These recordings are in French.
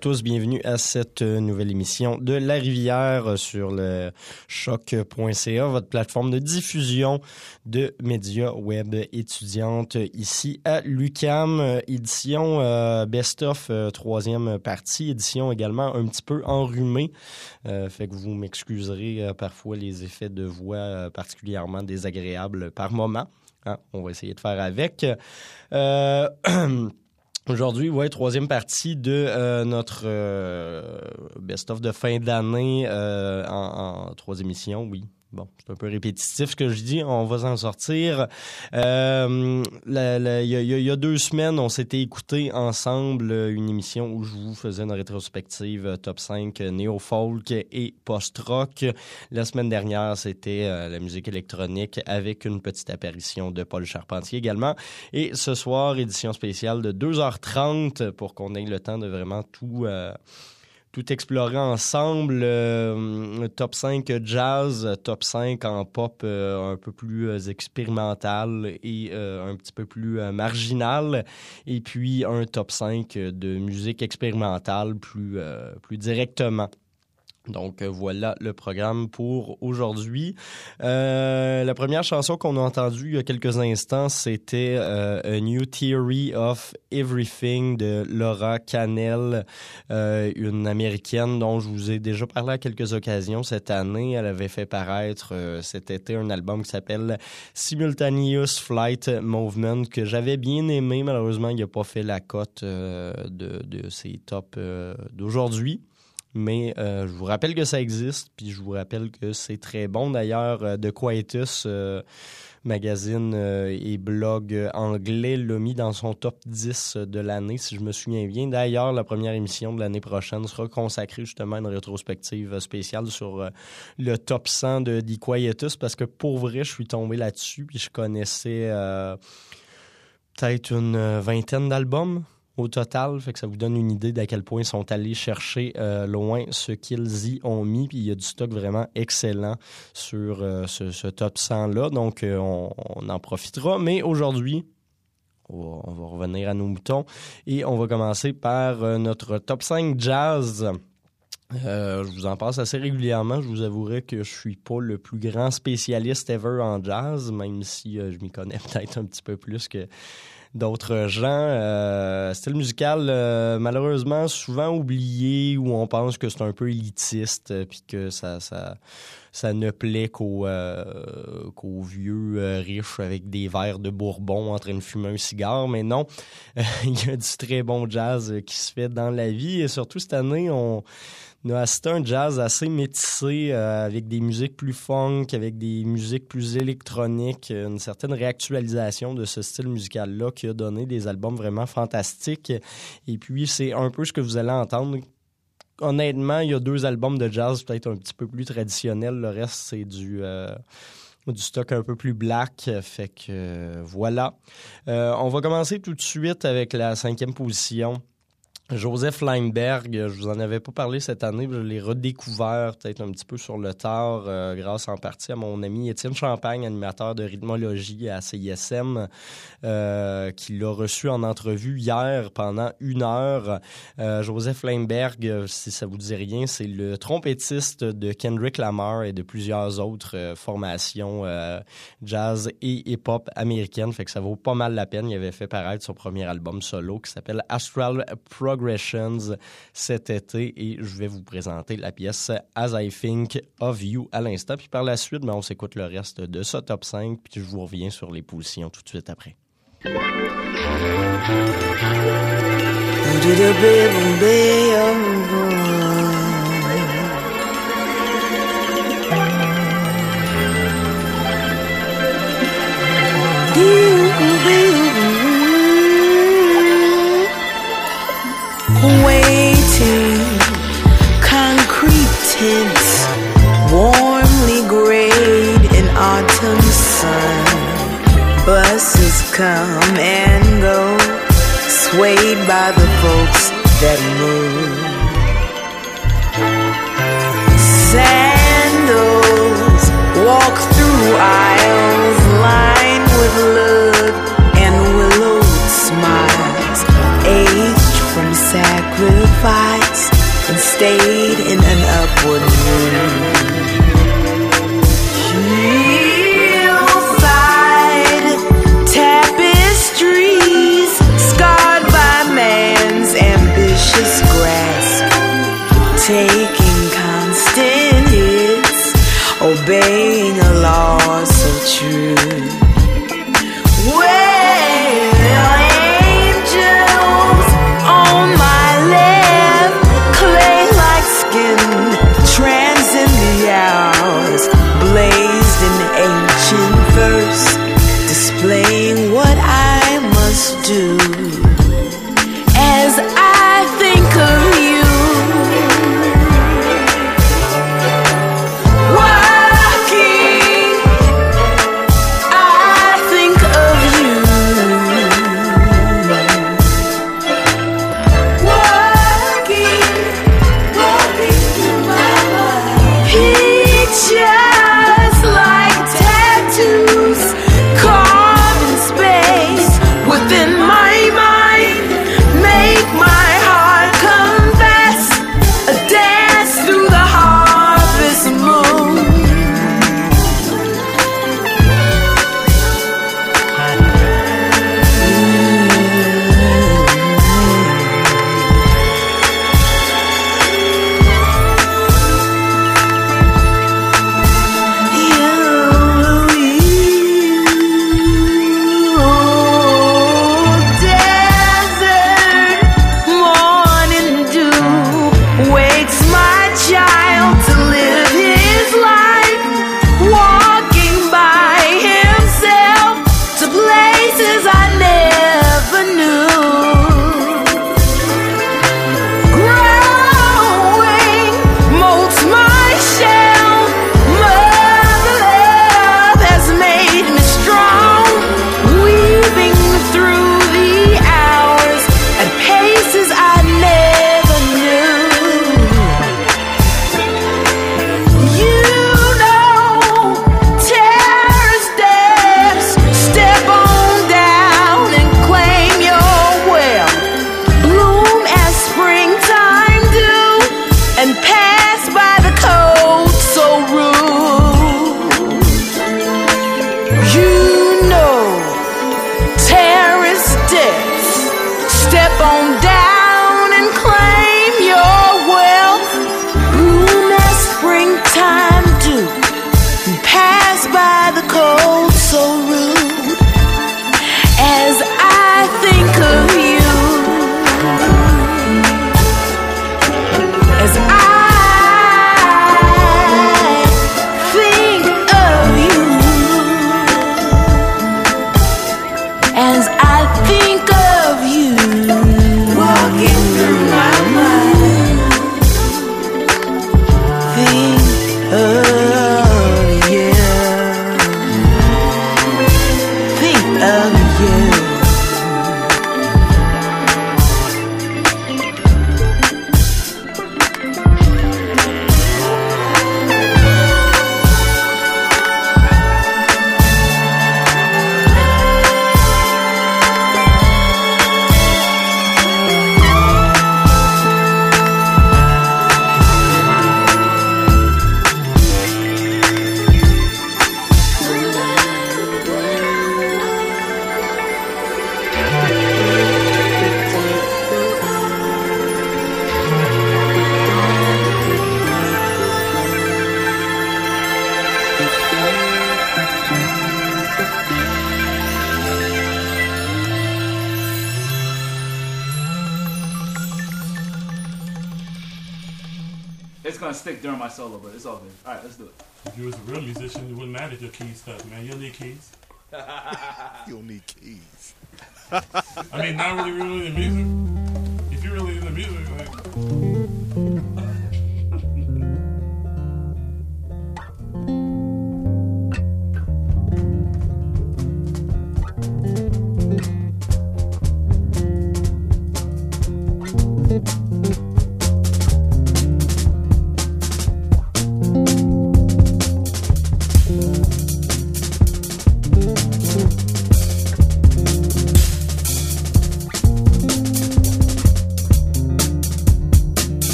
Tous, bienvenue à cette euh, nouvelle émission de La Rivière euh, sur le choc.ca, votre plateforme de diffusion de médias web étudiantes ici à l'UCAM. Euh, édition best-of, troisième partie, édition également un petit peu enrhumée. fait que vous m'excuserez parfois les effets de voix particulièrement désagréables par moment. Hein, on va essayer de faire avec. Aujourd'hui, ouais, troisième partie de euh, notre euh, best-of de fin d'année euh, en, en, trois émissions, oui. Bon, c'est un peu répétitif ce que je dis, on va s'en sortir. Euh, il y, a deux semaines, on s'était écouté ensemble une émission où je vous faisais une rétrospective euh, top 5 euh, néo-folk et post-rock. La semaine dernière, c'était la musique électronique avec une petite apparition de Paul Charpentier également. Et ce soir, édition spéciale de 2h30 pour qu'on ait le temps de vraiment tout tout explorer ensemble. Euh, top 5 jazz, top 5 en pop euh, un peu plus euh, expérimental et un petit peu plus marginal. Et puis un top 5 de musique expérimentale plus, plus directement. Donc euh, voilà le programme pour aujourd'hui. Euh, la première chanson qu'on a entendue il y a quelques instants, c'était euh, A New Theory of Everything de Laura Cannell, une américaine dont je vous ai déjà parlé à quelques occasions cette année. Elle avait fait paraître cet été un album qui s'appelle Simultaneous Flight Movement que j'avais bien aimé. Malheureusement, il n'a pas fait la cote de, de ses tops d'aujourd'hui. Mais euh, je vous rappelle que ça existe, puis je vous rappelle que c'est très bon. D'ailleurs, euh, The Quietus, euh, magazine et blog anglais, l'a mis dans son top 10 de l'année, si je me souviens bien. D'ailleurs, la première émission de l'année prochaine sera consacrée justement à une rétrospective spéciale sur le top 100 de The Quietus, parce que pour vrai, je suis tombé là-dessus, puis je connaissais peut-être une vingtaine d'albums au total. Fait que ça vous donne une idée d'à quel point ils sont allés chercher euh, loin ce qu'ils y ont mis. Puis il y a du stock vraiment excellent sur euh, ce, top 100-là. Donc euh, on, en profitera. Mais aujourd'hui, on va, revenir à nos moutons et on va commencer par notre top 5 jazz. je vous en passe assez régulièrement. Je vous avouerai que je suis pas le plus grand spécialiste ever en jazz, même si je m'y connais peut-être un petit peu plus que d'autres gens. Euh, style musical, euh, malheureusement, souvent oublié, où on pense que c'est un peu élitiste, euh, puis que ça, ne plaît qu'aux vieux riches avec des verres de bourbon en train de fumer un cigare. Mais non, il y a du très bon jazz qui se fait dans la vie. Et surtout, cette année, on assisté un jazz assez métissé euh, avec des musiques plus funk, avec des musiques plus électroniques, une certaine réactualisation de ce style musical-là qui a donné des albums vraiment fantastiques. Et puis, c'est un peu ce que vous allez entendre honnêtement, il y a deux albums de jazz peut-être un petit peu plus traditionnels. Le reste, c'est du, euh, du stock un peu plus black. Fait que euh, voilà. on va commencer tout de suite avec la cinquième position. Joseph Leinberg, je vous en avais pas parlé cette année, je l'ai redécouvert peut-être un petit peu sur le tard, euh, grâce en partie à mon ami Étienne Champagne, animateur de rythmologie à CISM, euh, qui l'a reçu en entrevue hier pendant une heure. Euh, Joseph Leinberg, si ça vous dit rien, c'est le trompettiste de Kendrick Lamar et de plusieurs autres formations jazz et hip-hop américaines, fait que ça vaut pas mal la peine. Il avait fait paraître son premier album solo qui s'appelle Astral Cet été et je vais vous présenter la pièce As I Think of You à l'instant. Puis par la suite, ben, on s'écoute le reste de ce top 5 puis je vous reviens sur les positions tout de suite après. Waiting, concrete tents, warmly grayed in autumn sun. Buses come and go, swayed by the folks that move. Sandals walk through aisles lined with love fights and stayed in an upward mood. Tapestries scarred by man's ambitious grasp, taking constant hits, obeying a law so true.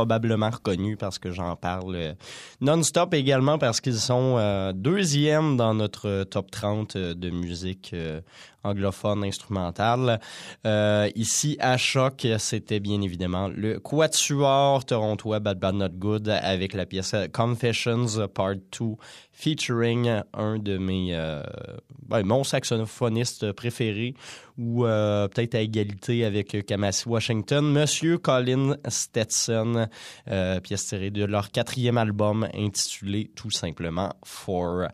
Probablement reconnus parce que j'en parle euh, non-stop également parce qu'ils sont euh, deuxièmes dans notre euh, top 30 de musique anglophone instrumentale. ici, à Choc, c'était bien évidemment le Quatuor torontois Bad Bad Not Good avec la pièce Confessions Part 2 featuring un de mes ben, mon saxophoniste préféré ou euh, peut-être à égalité avec Kamasi Washington, Monsieur Colin Stetson, euh, pièce tirée de leur quatrième album intitulé tout simplement For.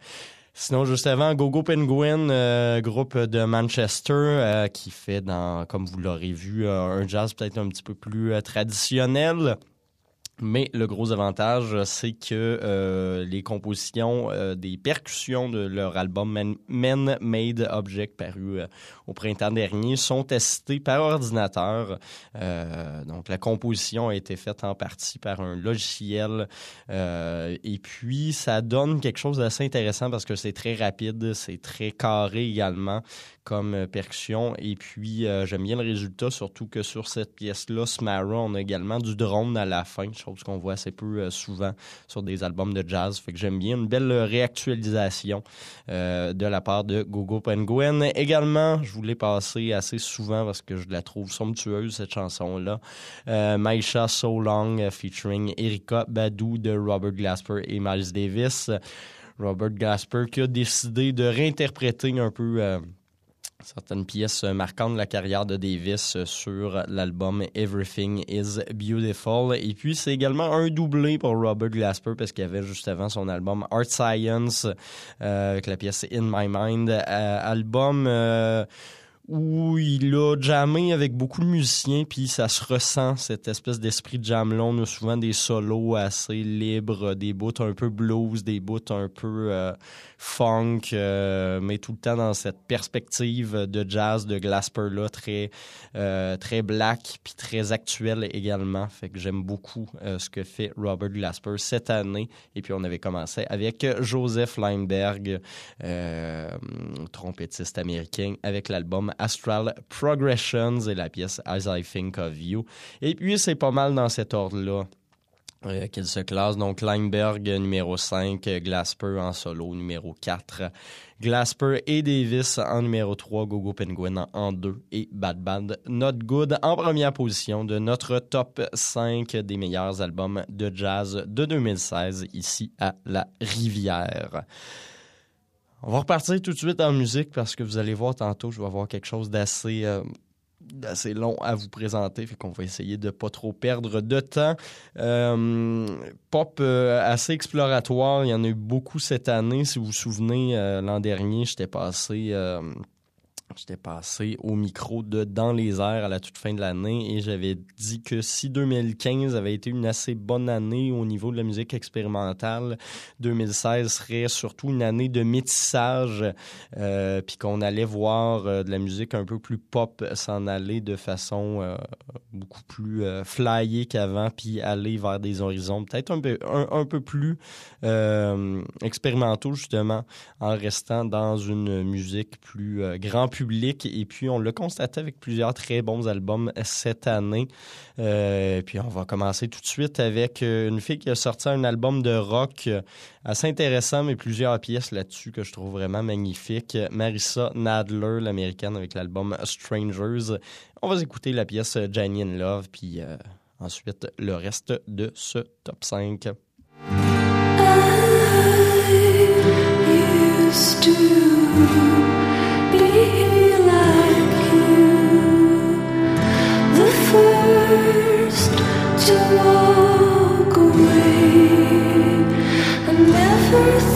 Sinon, juste avant, Gogo Penguin, euh, groupe de Manchester, qui fait, dans, comme vous l'aurez vu, un jazz peut-être un petit peu plus traditionnel. Mais le gros avantage, c'est que euh, les compositions euh, des percussions de leur album Men, Made Object paru euh, au printemps dernier sont assistées par ordinateur. donc la composition a été faite en partie par un logiciel et puis ça donne quelque chose d'assez intéressant parce que c'est très rapide, c'est très carré également comme percussion et puis j'aime bien le résultat surtout que sur cette pièce-là, Smara, on a également du drone à la fin chose qu'on voit assez peu euh, souvent sur des albums de jazz. Fait que j'aime bien une belle réactualisation euh, de la part de Gogo Penguin. Également, voulais passer assez souvent parce que je la trouve somptueuse, cette chanson-là. Euh, Maisha So Long featuring Erika Badu de Robert Glasper et Miles Davis. Robert Glasper qui a décidé de réinterpréter un peu certaines pièces marquantes de la carrière de Davis sur l'album Everything is Beautiful. Et puis, c'est également un doublé pour Robert Glasper parce qu'il y avait juste avant son album Art Science euh, avec la pièce In My Mind. Euh, album où il a jammé avec beaucoup de musiciens, puis ça se ressent, cette espèce d'esprit de jam On a souvent des solos assez libres, des bouts un peu blues, des bouts un peu euh, funk, euh, mais tout le temps dans cette perspective de jazz de Glasper là, très euh, très black puis très actuel également. Fait que j'aime beaucoup ce que fait Robert Glasper cette année. Et puis on avait commencé avec Joseph Leinberg, trompettiste américain, avec l'album Astral Progressions et la pièce As I Think of You. Et puis, c'est pas mal dans cet ordre-là. Euh, qu'elle se classe. Donc, Kleinberg numéro 5, Glasper en solo numéro 4, Glasper et Davis en numéro 3, Gogo Penguin en 2 et Bad Bad Not Good en première position de notre top 5 des meilleurs albums de jazz de 2016 ici à La Rivière. On va repartir tout de suite en musique parce que vous allez voir tantôt, je vais avoir quelque chose d'assez euh, long à vous présenter, fait qu'on va essayer de pas trop perdre de temps. Euh, pop euh, assez exploratoire, il y en a eu beaucoup cette année. Si vous vous souvenez, l'an dernier, j'étais passé J'étais passé au micro de Dans les airs à la toute fin de l'année et j'avais dit que si 2015 avait été une assez bonne année au niveau de la musique expérimentale, 2016 serait surtout une année de métissage, euh, puis qu'on allait voir euh, de la musique un peu plus pop s'en aller de façon euh, beaucoup plus flyée qu'avant, puis aller vers des horizons peut-être un peu, un, peu plus expérimentaux justement, en restant dans une musique plus grand public. Et puis, on l'a constaté avec plusieurs très bons albums cette année. Euh, puis, on va commencer tout de suite avec euh, une fille qui a sorti un album de rock euh, assez intéressant, mais plusieurs pièces là-dessus que je trouve vraiment magnifiques. Marissa Nadler, l'américaine, avec l'album Strangers. On va écouter la pièce Jenny in Love, puis ensuite le reste de ce top 5. to walk away. I never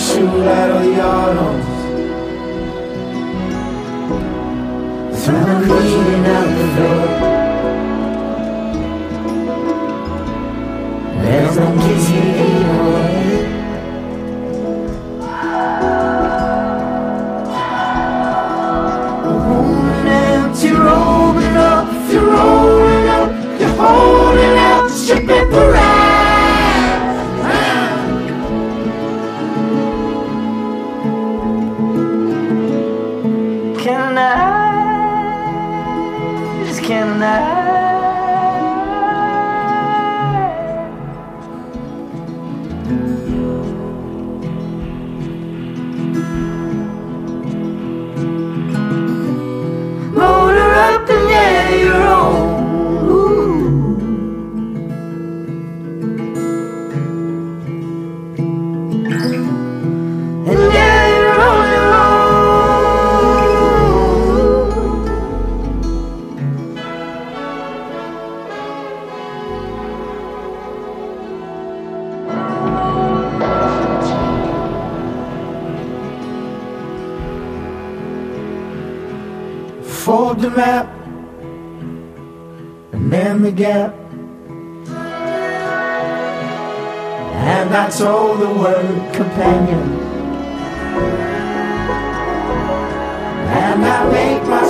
you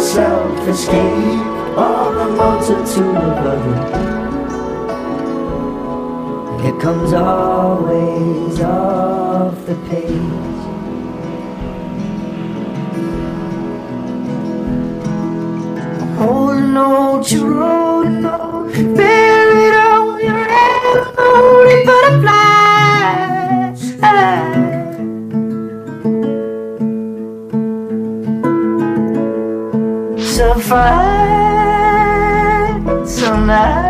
myself escape on the multitude of others. It comes always off the page. Oh no, you roll no, buried all your head, only butterflies. fight tonight.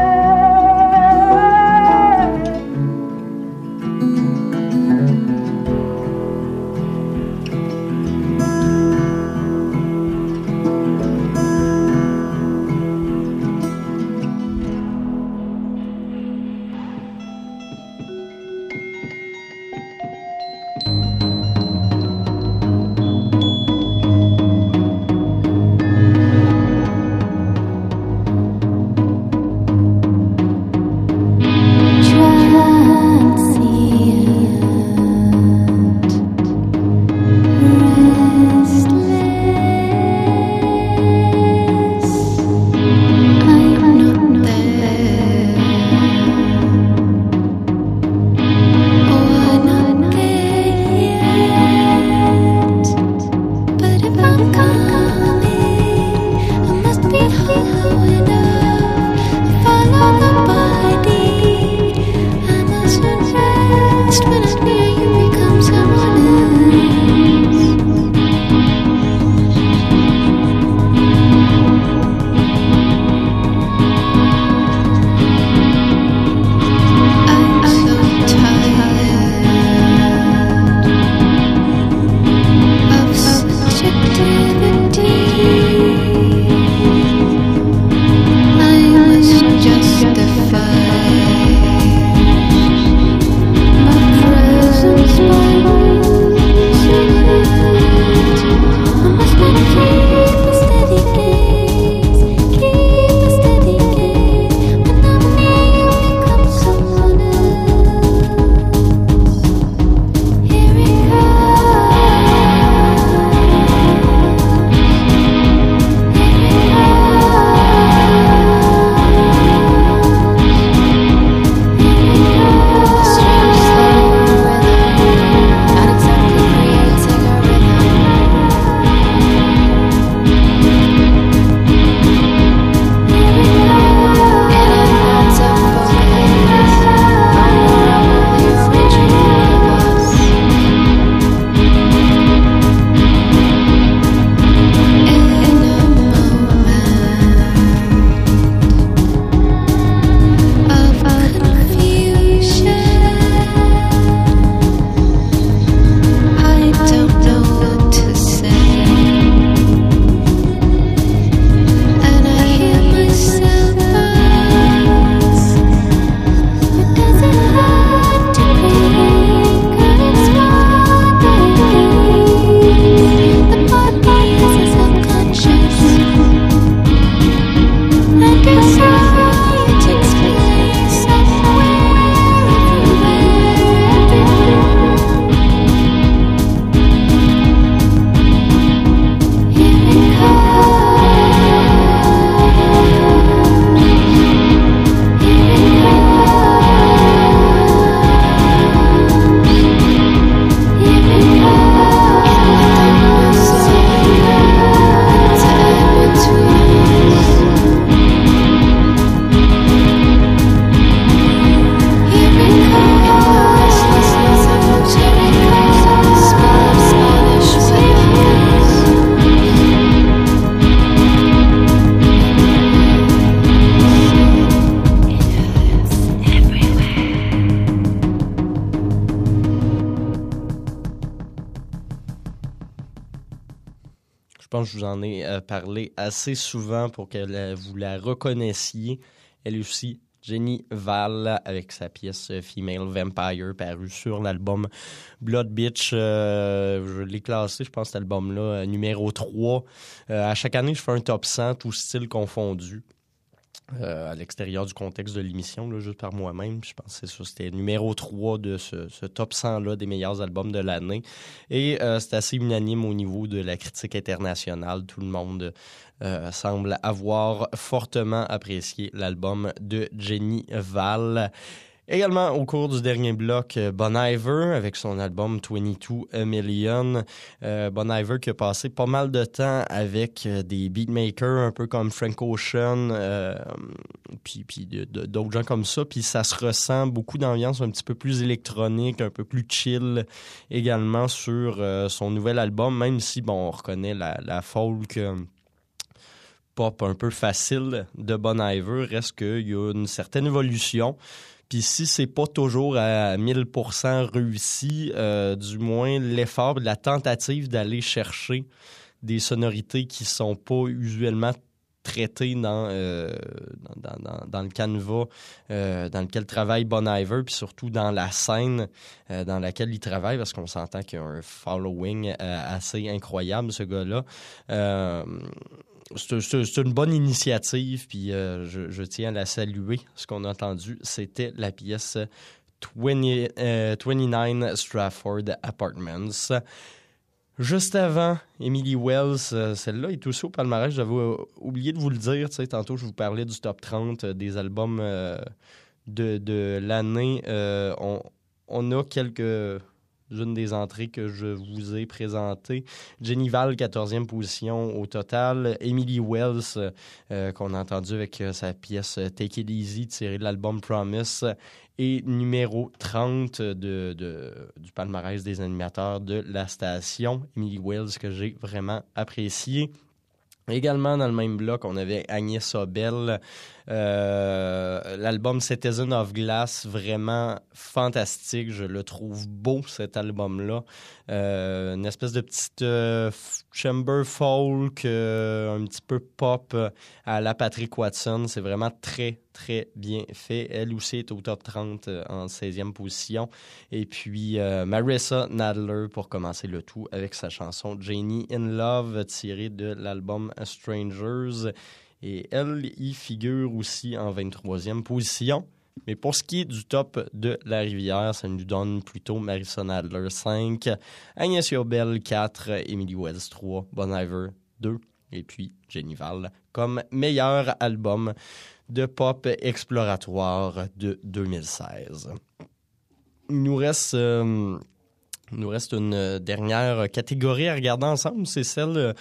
Assez souvent pour que vous la reconnaissiez. Elle aussi, Jenny Val, avec sa pièce euh, Female Vampire, parue sur l'album Blood Bitch. Euh, je l'ai classé, je pense, cet album-là, euh, numéro 3. Euh, à chaque année, je fais un top 100, tout style confondu. Euh, à l'extérieur du contexte de l'émission, juste par moi-même. Je pense que c'est ça, c'était numéro 3 de ce, ce top 100-là des meilleurs albums de l'année. Et euh, c'est assez unanime au niveau de la critique internationale. Tout le monde euh, semble avoir fortement apprécié l'album de Jenny Val. Également, au cours du dernier bloc, euh, Bon Iver avec son album 22 A Million. Euh, bon Iver qui a passé pas mal de temps avec euh, des beatmakers un peu comme Frank Ocean, puis, d'autres gens comme ça. Puis ça se ressent beaucoup d'ambiance un petit peu plus électronique, un peu plus chill également sur son nouvel album, même si, bon, on reconnaît la, la folk... pop un peu facile de Bon Iver, reste qu'il y a une certaine évolution. Puis si c'est pas toujours à 1000% réussi, euh, du moins l'effort, la tentative d'aller chercher des sonorités qui sont pas usuellement traitées dans, euh, dans, le canevas euh, dans lequel travaille Bon Iver, puis surtout dans la scène dans laquelle il travaille, parce qu'on s'entend qu'il y a un following assez incroyable, ce gars-là. C'est une bonne initiative, puis euh, je, tiens à la saluer. Ce qu'on a entendu, c'était la pièce 20, euh, 29 Stratford Apartments. Juste avant, Emily Wells, euh, celle-là est aussi au palmarès. J'avais oublié de vous le dire. Tantôt, je vous parlais du top 30 euh, des albums de, de l'année. On a quelques unes des entrées que je vous ai présentées. Jenny Val, 14e position au total. Emily Wells, euh, qu'on a entendu avec euh, sa pièce euh, Take It Easy, tirée de l'album Promise. Et numéro 30 de, de- du palmarès des animateurs de la station. Emily Wells, que j'ai vraiment apprécié. Également dans le même bloc, on avait Agnès Obel, euh, l'album Citizen of Glass, vraiment fantastique. Je le trouve beau cet album-là. Euh, une espèce de petite euh, chamber folk, un petit peu pop à la Patrick Watson. C'est vraiment très, très bien fait. Elle aussi est au top 30 euh, en 16e position. Et puis euh, Marissa Nadler pour commencer le tout avec sa chanson Janie in Love tirée de l'album Strangers. Et elle y figure aussi en 23e position. Mais pour ce qui est du top de la rivière, ça nous donne plutôt Marissa Nadler 5, Agnès Yobel 4, Emily Wells 3, Bon Iver 2 et puis Jenny Val comme meilleur album de pop exploratoire de 2016. Il nous reste, euh, nous reste une dernière catégorie à regarder ensemble, c'est celle euh,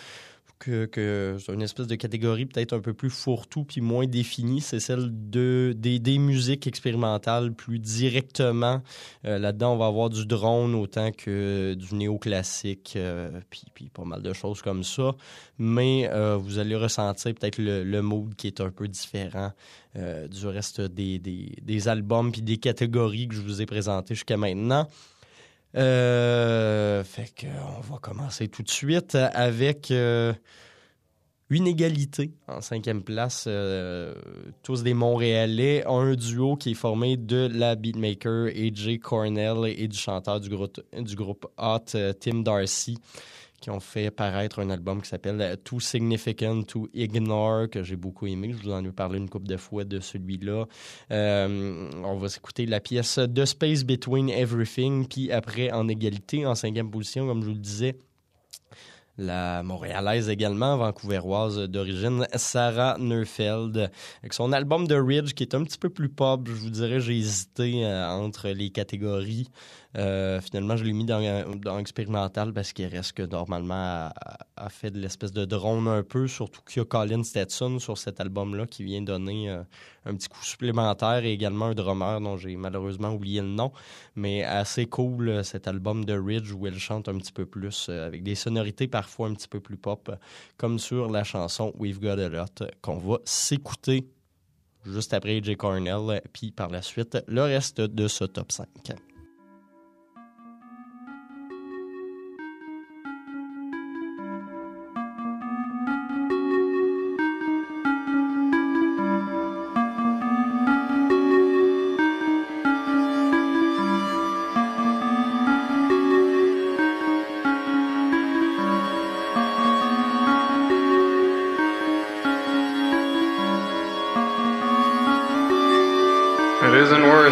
que, c'est une espèce de catégorie peut-être un peu plus fourre-tout puis moins définie, c'est celle de des, musiques expérimentales plus directement. Euh, Là-dedans, on va avoir du drone autant que du néoclassique, euh, puis, pas mal de choses comme ça. Mais euh, vous allez ressentir peut-être le, le mood qui est un peu différent du reste des, des, des albums puis des catégories que je vous ai présentées jusqu'à maintenant. Euh, fait que on va commencer tout de suite avec euh, une égalité en cinquième place. euh, tous des Montréalais. Un duo qui est formé de la beatmaker AJ Cornell et du chanteur du groupe, du groupe Hot, Tim Darcy, qui ont fait paraître un album qui s'appelle Too Significant to Ignore, que j'ai beaucoup aimé. Je vous en ai parlé une couple de fois de celui-là. Euh, on va s'écouter la pièce The Space Between Everything, puis après, en égalité, en cinquième position, comme je vous le disais, la montréalaise également, vancouveroise d'origine, Sarah Neufeld, avec son album The Ridge, qui est un petit peu plus pop. Je vous dirais, j'ai hésité euh, entre les catégories. Euh, finalement, je l'ai mis dans, expérimental parce qu'il reste que normalement a, fait de l'espèce de drone un peu, surtout qu'il y a Colin Stetson sur cet album-là qui vient donner euh, un petit coup supplémentaire et également un drummer dont j'ai malheureusement oublié le nom, mais assez cool euh, cet album de Ridge où elle chante un petit peu plus avec des sonorités parfois un petit peu plus pop, comme sur la chanson We've Got a Lot qu'on va s'écouter juste après J. Cornell, puis par la suite le reste de ce top 5.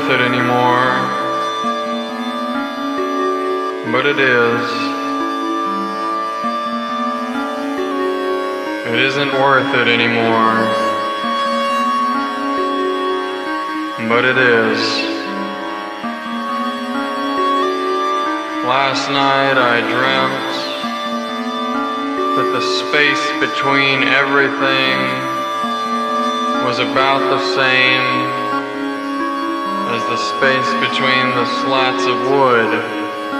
Worth it anymore. But it is. It isn't worth it anymore. But it is. Last night I dreamt that the space between everything was about the same as the space between the slats of wood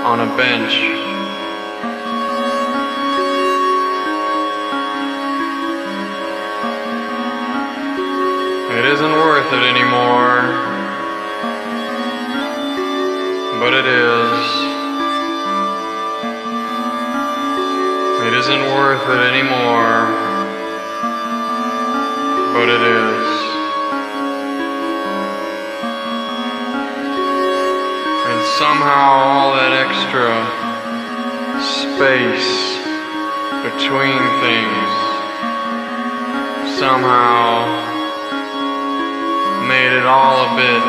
on a bench. It isn't worth it anymore, but it is. It isn't worth it anymore, but it is. Extra space between things somehow made it all a bit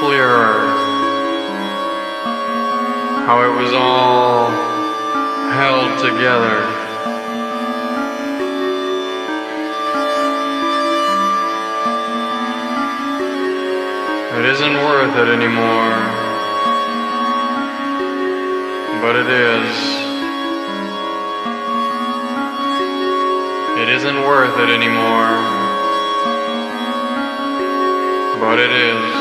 clearer how it was all held together. It isn't worth it anymore, but it is. It isn't worth it anymore, but it is.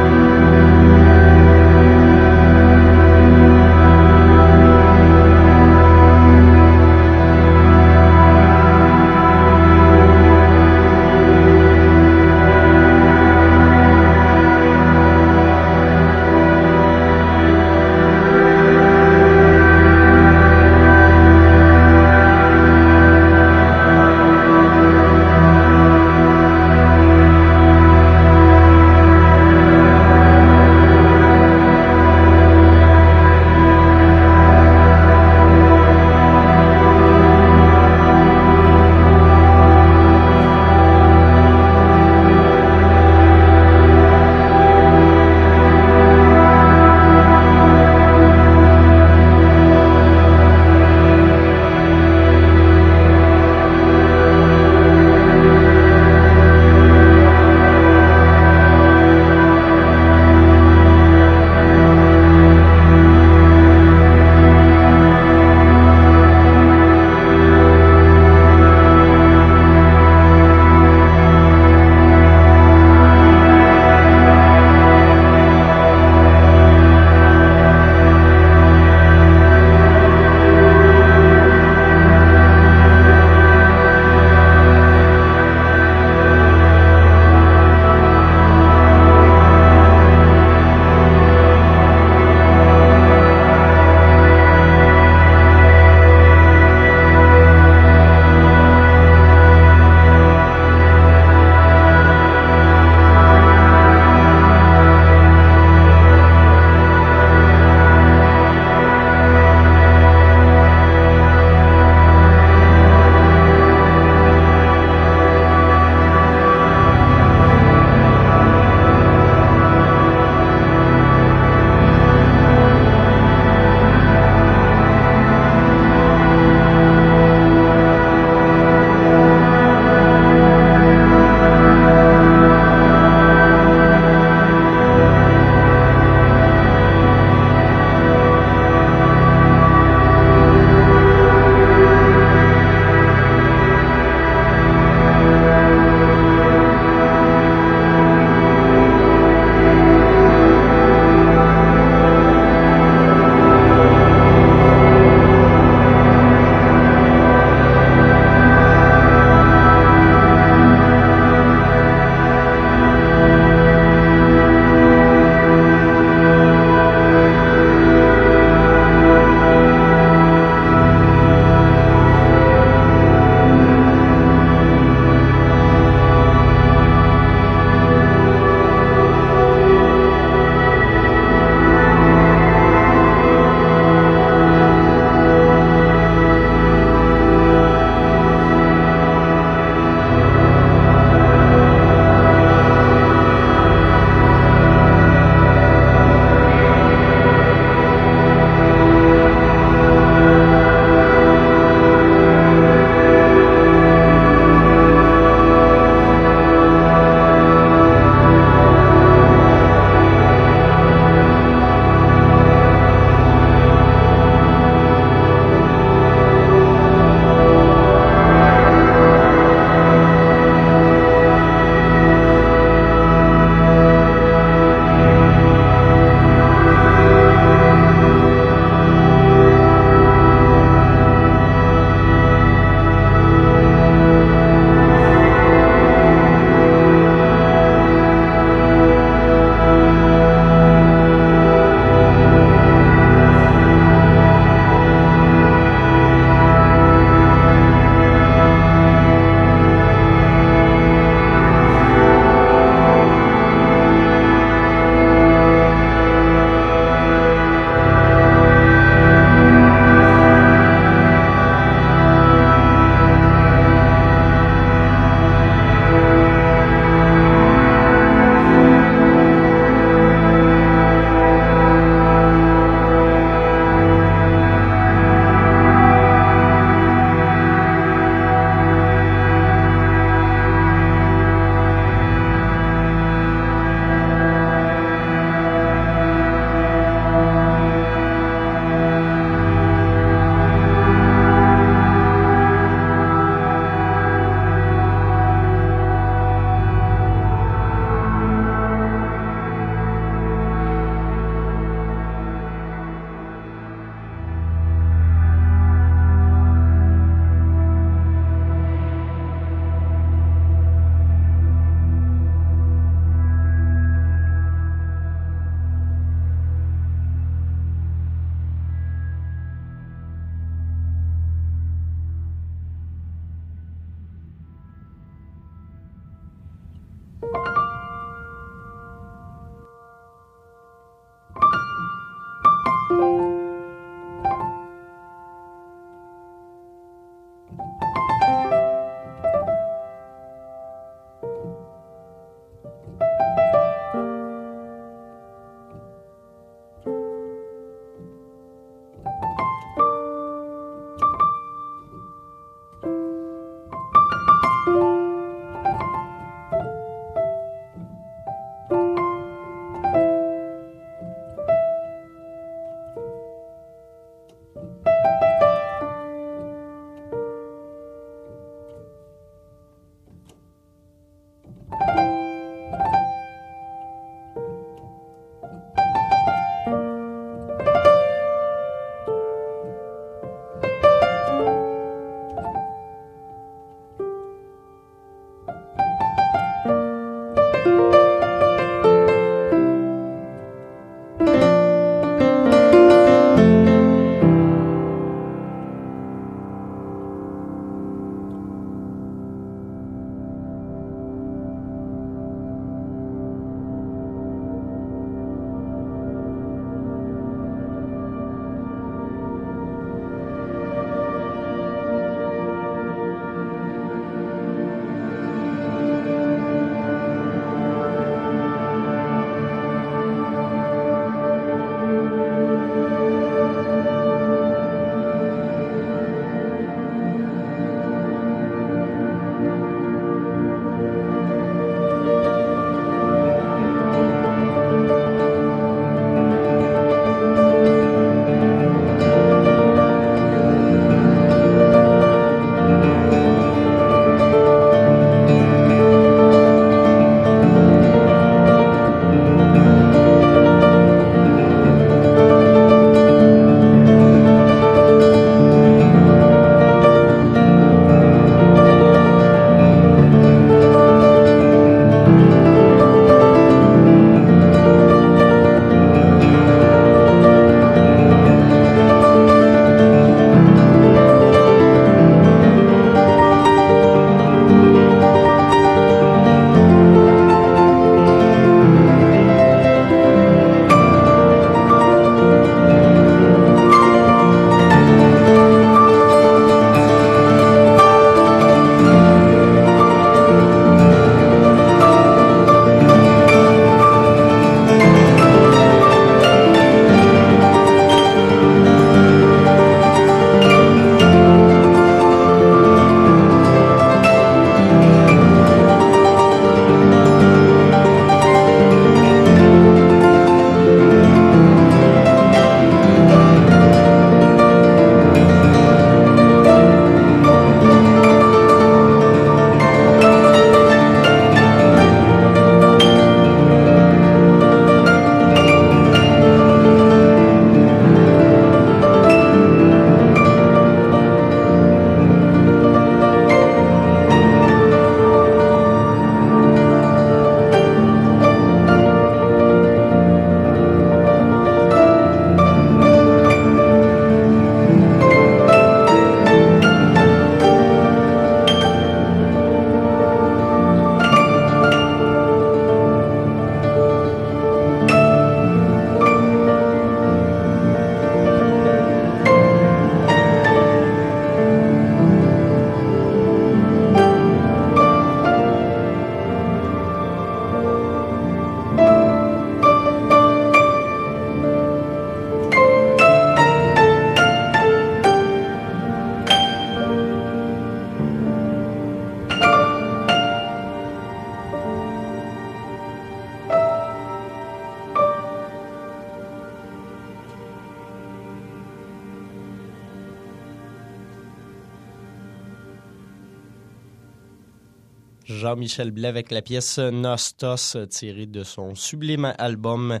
Jean-Michel Blais avec la pièce Nostos tirée de son sublime album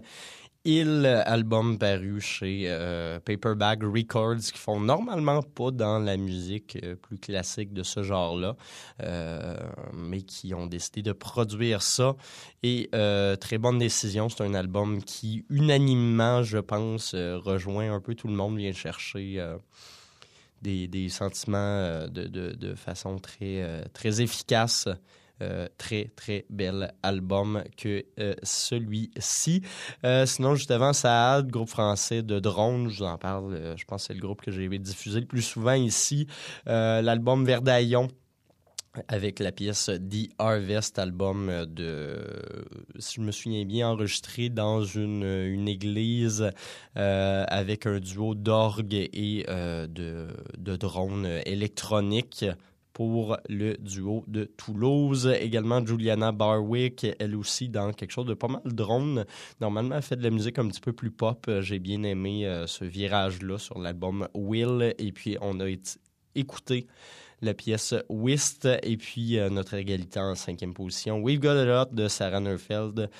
Il, album paru chez euh, Paperbag Records, qui font normalement pas dans la musique euh, plus classique de ce genre-là, euh, mais qui ont décidé de produire ça. Et très bonne décision, c'est un album qui unanimement, je pense, rejoint un peu tout le monde, vient chercher des, sentiments de, de, façon très, très efficace. Euh, très, très bel album que euh, celui-ci. Euh, sinon, juste avant, Saad, groupe français de drone, je vous en parle, je pense que c'est le groupe que j'ai diffusé le plus souvent ici. L'album Verdaillon, avec la pièce The Harvest, album de, si je me souviens bien, enregistré dans une, église avec un duo d'orgue et de drones électroniques pour le duo de Toulouse. Également Juliana Barwick, elle aussi dans quelque chose de pas mal drone. Normalement, elle fait de la musique un petit peu plus pop. J'ai bien aimé euh, ce virage-là sur l'album Will. Et puis, on a écouté la pièce Whist et puis euh, notre égalité en cinquième position. We've Got It Hot de Sarah Neufeld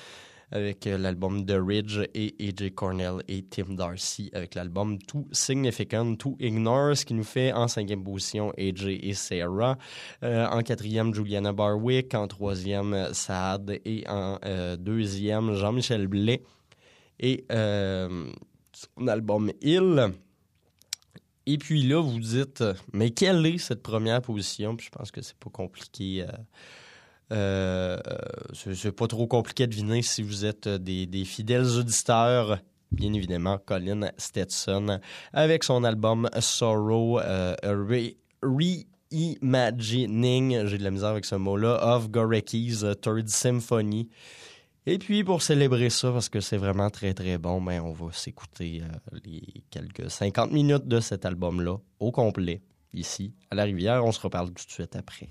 avec euh, l'album The Ridge et AJ Cornell et Tim Darcy avec l'album Too Significant, Too Ignore, ce qui nous fait en cinquième position AJ et Sarah, Euh, en quatrième Juliana Barwick, en troisième Saad et en euh, deuxième Jean-Michel Blais et son album Il. Et puis là, vous dites, mais quelle est cette première position? Puis je pense que c'est pas compliqué. Euh, euh, c'est pas trop compliqué à deviner si vous êtes des, des fidèles auditeurs. Bien évidemment, Colin Stetson avec son album Sorrow euh, Re- Reimagining, j'ai de la misère avec ce mot-là, of Goreki's euh, Third Symphony. Et puis, pour célébrer ça, parce que c'est vraiment très, très bon, ben, on va s'écouter euh, les quelques 50 minutes de cet album-là, au complet, ici, à la rivière. On se reparle tout de suite après.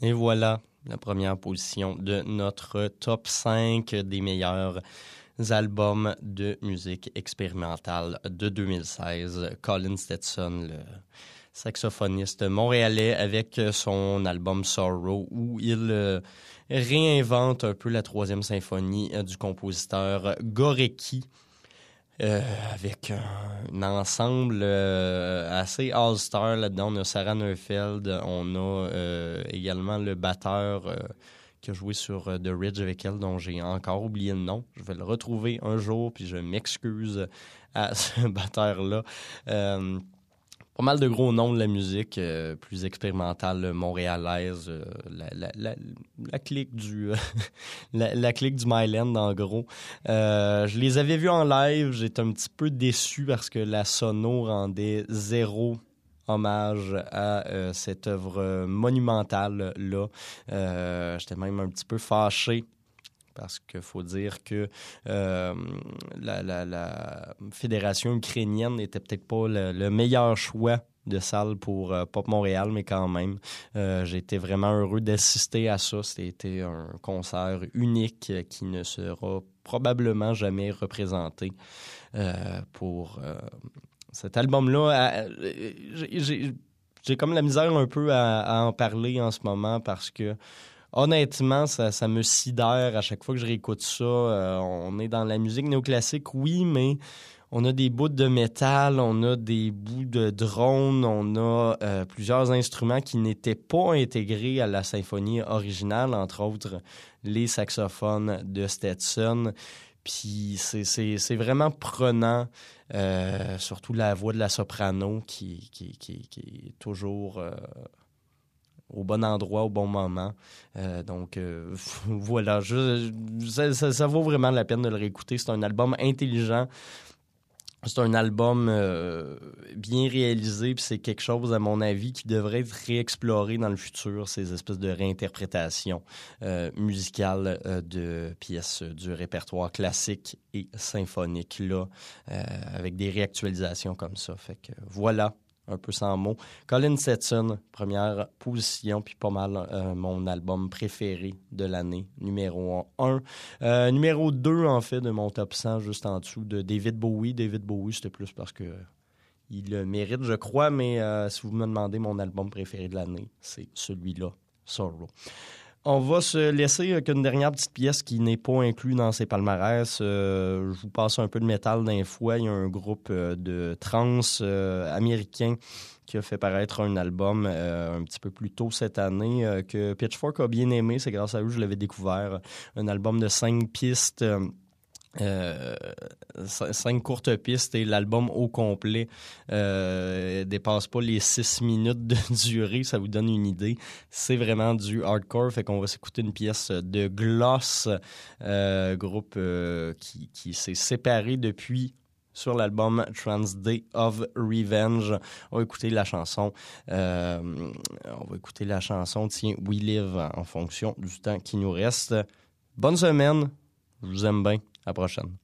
Et voilà la première position de notre top 5 des meilleurs albums de musique expérimentale de 2016. Colin Stetson, le saxophoniste montréalais, avec son album Sorrow, où il euh, réinvente un peu la troisième symphonie euh, du compositeur Gorecki. Euh, avec un, ensemble assez all-star là-dedans. On a Sarah Neufeld, on a également le batteur qui a joué sur The Ridge avec elle, dont j'ai encore oublié le nom. Je vais le retrouver un jour, puis je m'excuse à ce batteur-là pas mal de gros noms de la musique euh, plus expérimentale montréalaise, euh, la, clique du la, la, clique du Myland en gros. Euh, je les avais vus en live, j'étais un petit peu déçu parce que la sono rendait zéro hommage à cette œuvre monumentale là. j'étais même un petit peu fâché parce qu'il faut dire que euh, la, fédération ukrainienne n'était peut-être pas le, meilleur choix de salle pour euh, Pop Montréal, mais quand même, euh, j'ai été vraiment heureux d'assister à ça. C'était un concert unique qui ne sera probablement jamais représenté pour cet album-là. J'ai comme la misère un peu à, en parler en ce moment parce que honnêtement, ça, me sidère à chaque fois que je réécoute ça. Euh, on est dans la musique néoclassique, oui, mais on a des bouts de métal, on a des bouts de drone, on a euh, plusieurs instruments qui n'étaient pas intégrés à la symphonie originale, entre autres les saxophones de Stetson. Puis c'est vraiment prenant, euh, surtout la voix de la soprano qui, est toujours au bon endroit, au bon moment. Euh, donc euh, voilà, ça, vaut vraiment la peine de le réécouter. C'est un album intelligent. C'est un album euh, bien réalisé, puis c'est quelque chose, à mon avis, qui devrait être réexploré dans le futur, ces espèces de réinterprétations musicales de pièces du répertoire classique et symphonique, là, avec des réactualisations comme ça. Fait que voilà, un peu sans mots. Colin Stetson, première position, puis pas mal euh, mon album préféré de l'année, numéro 1. Euh, numéro 2, en fait, de mon top 100, juste en dessous de David Bowie. David Bowie, c'était plus parce que il le mérite, je crois, mais euh, si vous me demandez mon album préféré de l'année, c'est celui-là, Sorrow. On va se laisser avec une dernière petite pièce qui n'est pas inclue dans ces palmarès. Euh, je vous passe un peu de métal d'un fois. Il y a un groupe euh, de trans euh, américains qui a fait paraître un album un petit peu plus tôt cette année que Pitchfork a bien aimé. C'est grâce à eux que je l'avais découvert. Un album de cinq pistes. Euh, cinq courtes pistes et l'album au complet euh, dépasse pas les six minutes de durée, ça vous donne une idée. C'est vraiment du hardcore, fait qu'on va s'écouter une pièce de Gloss, euh, groupe euh, qui, qui s'est séparé depuis sur l'album Trans Day of Revenge. On va écouter la chanson. On va écouter la chanson Tiens, We Live en fonction du temps qui nous reste. Bonne semaine. Je vous aime bien. À la prochaine.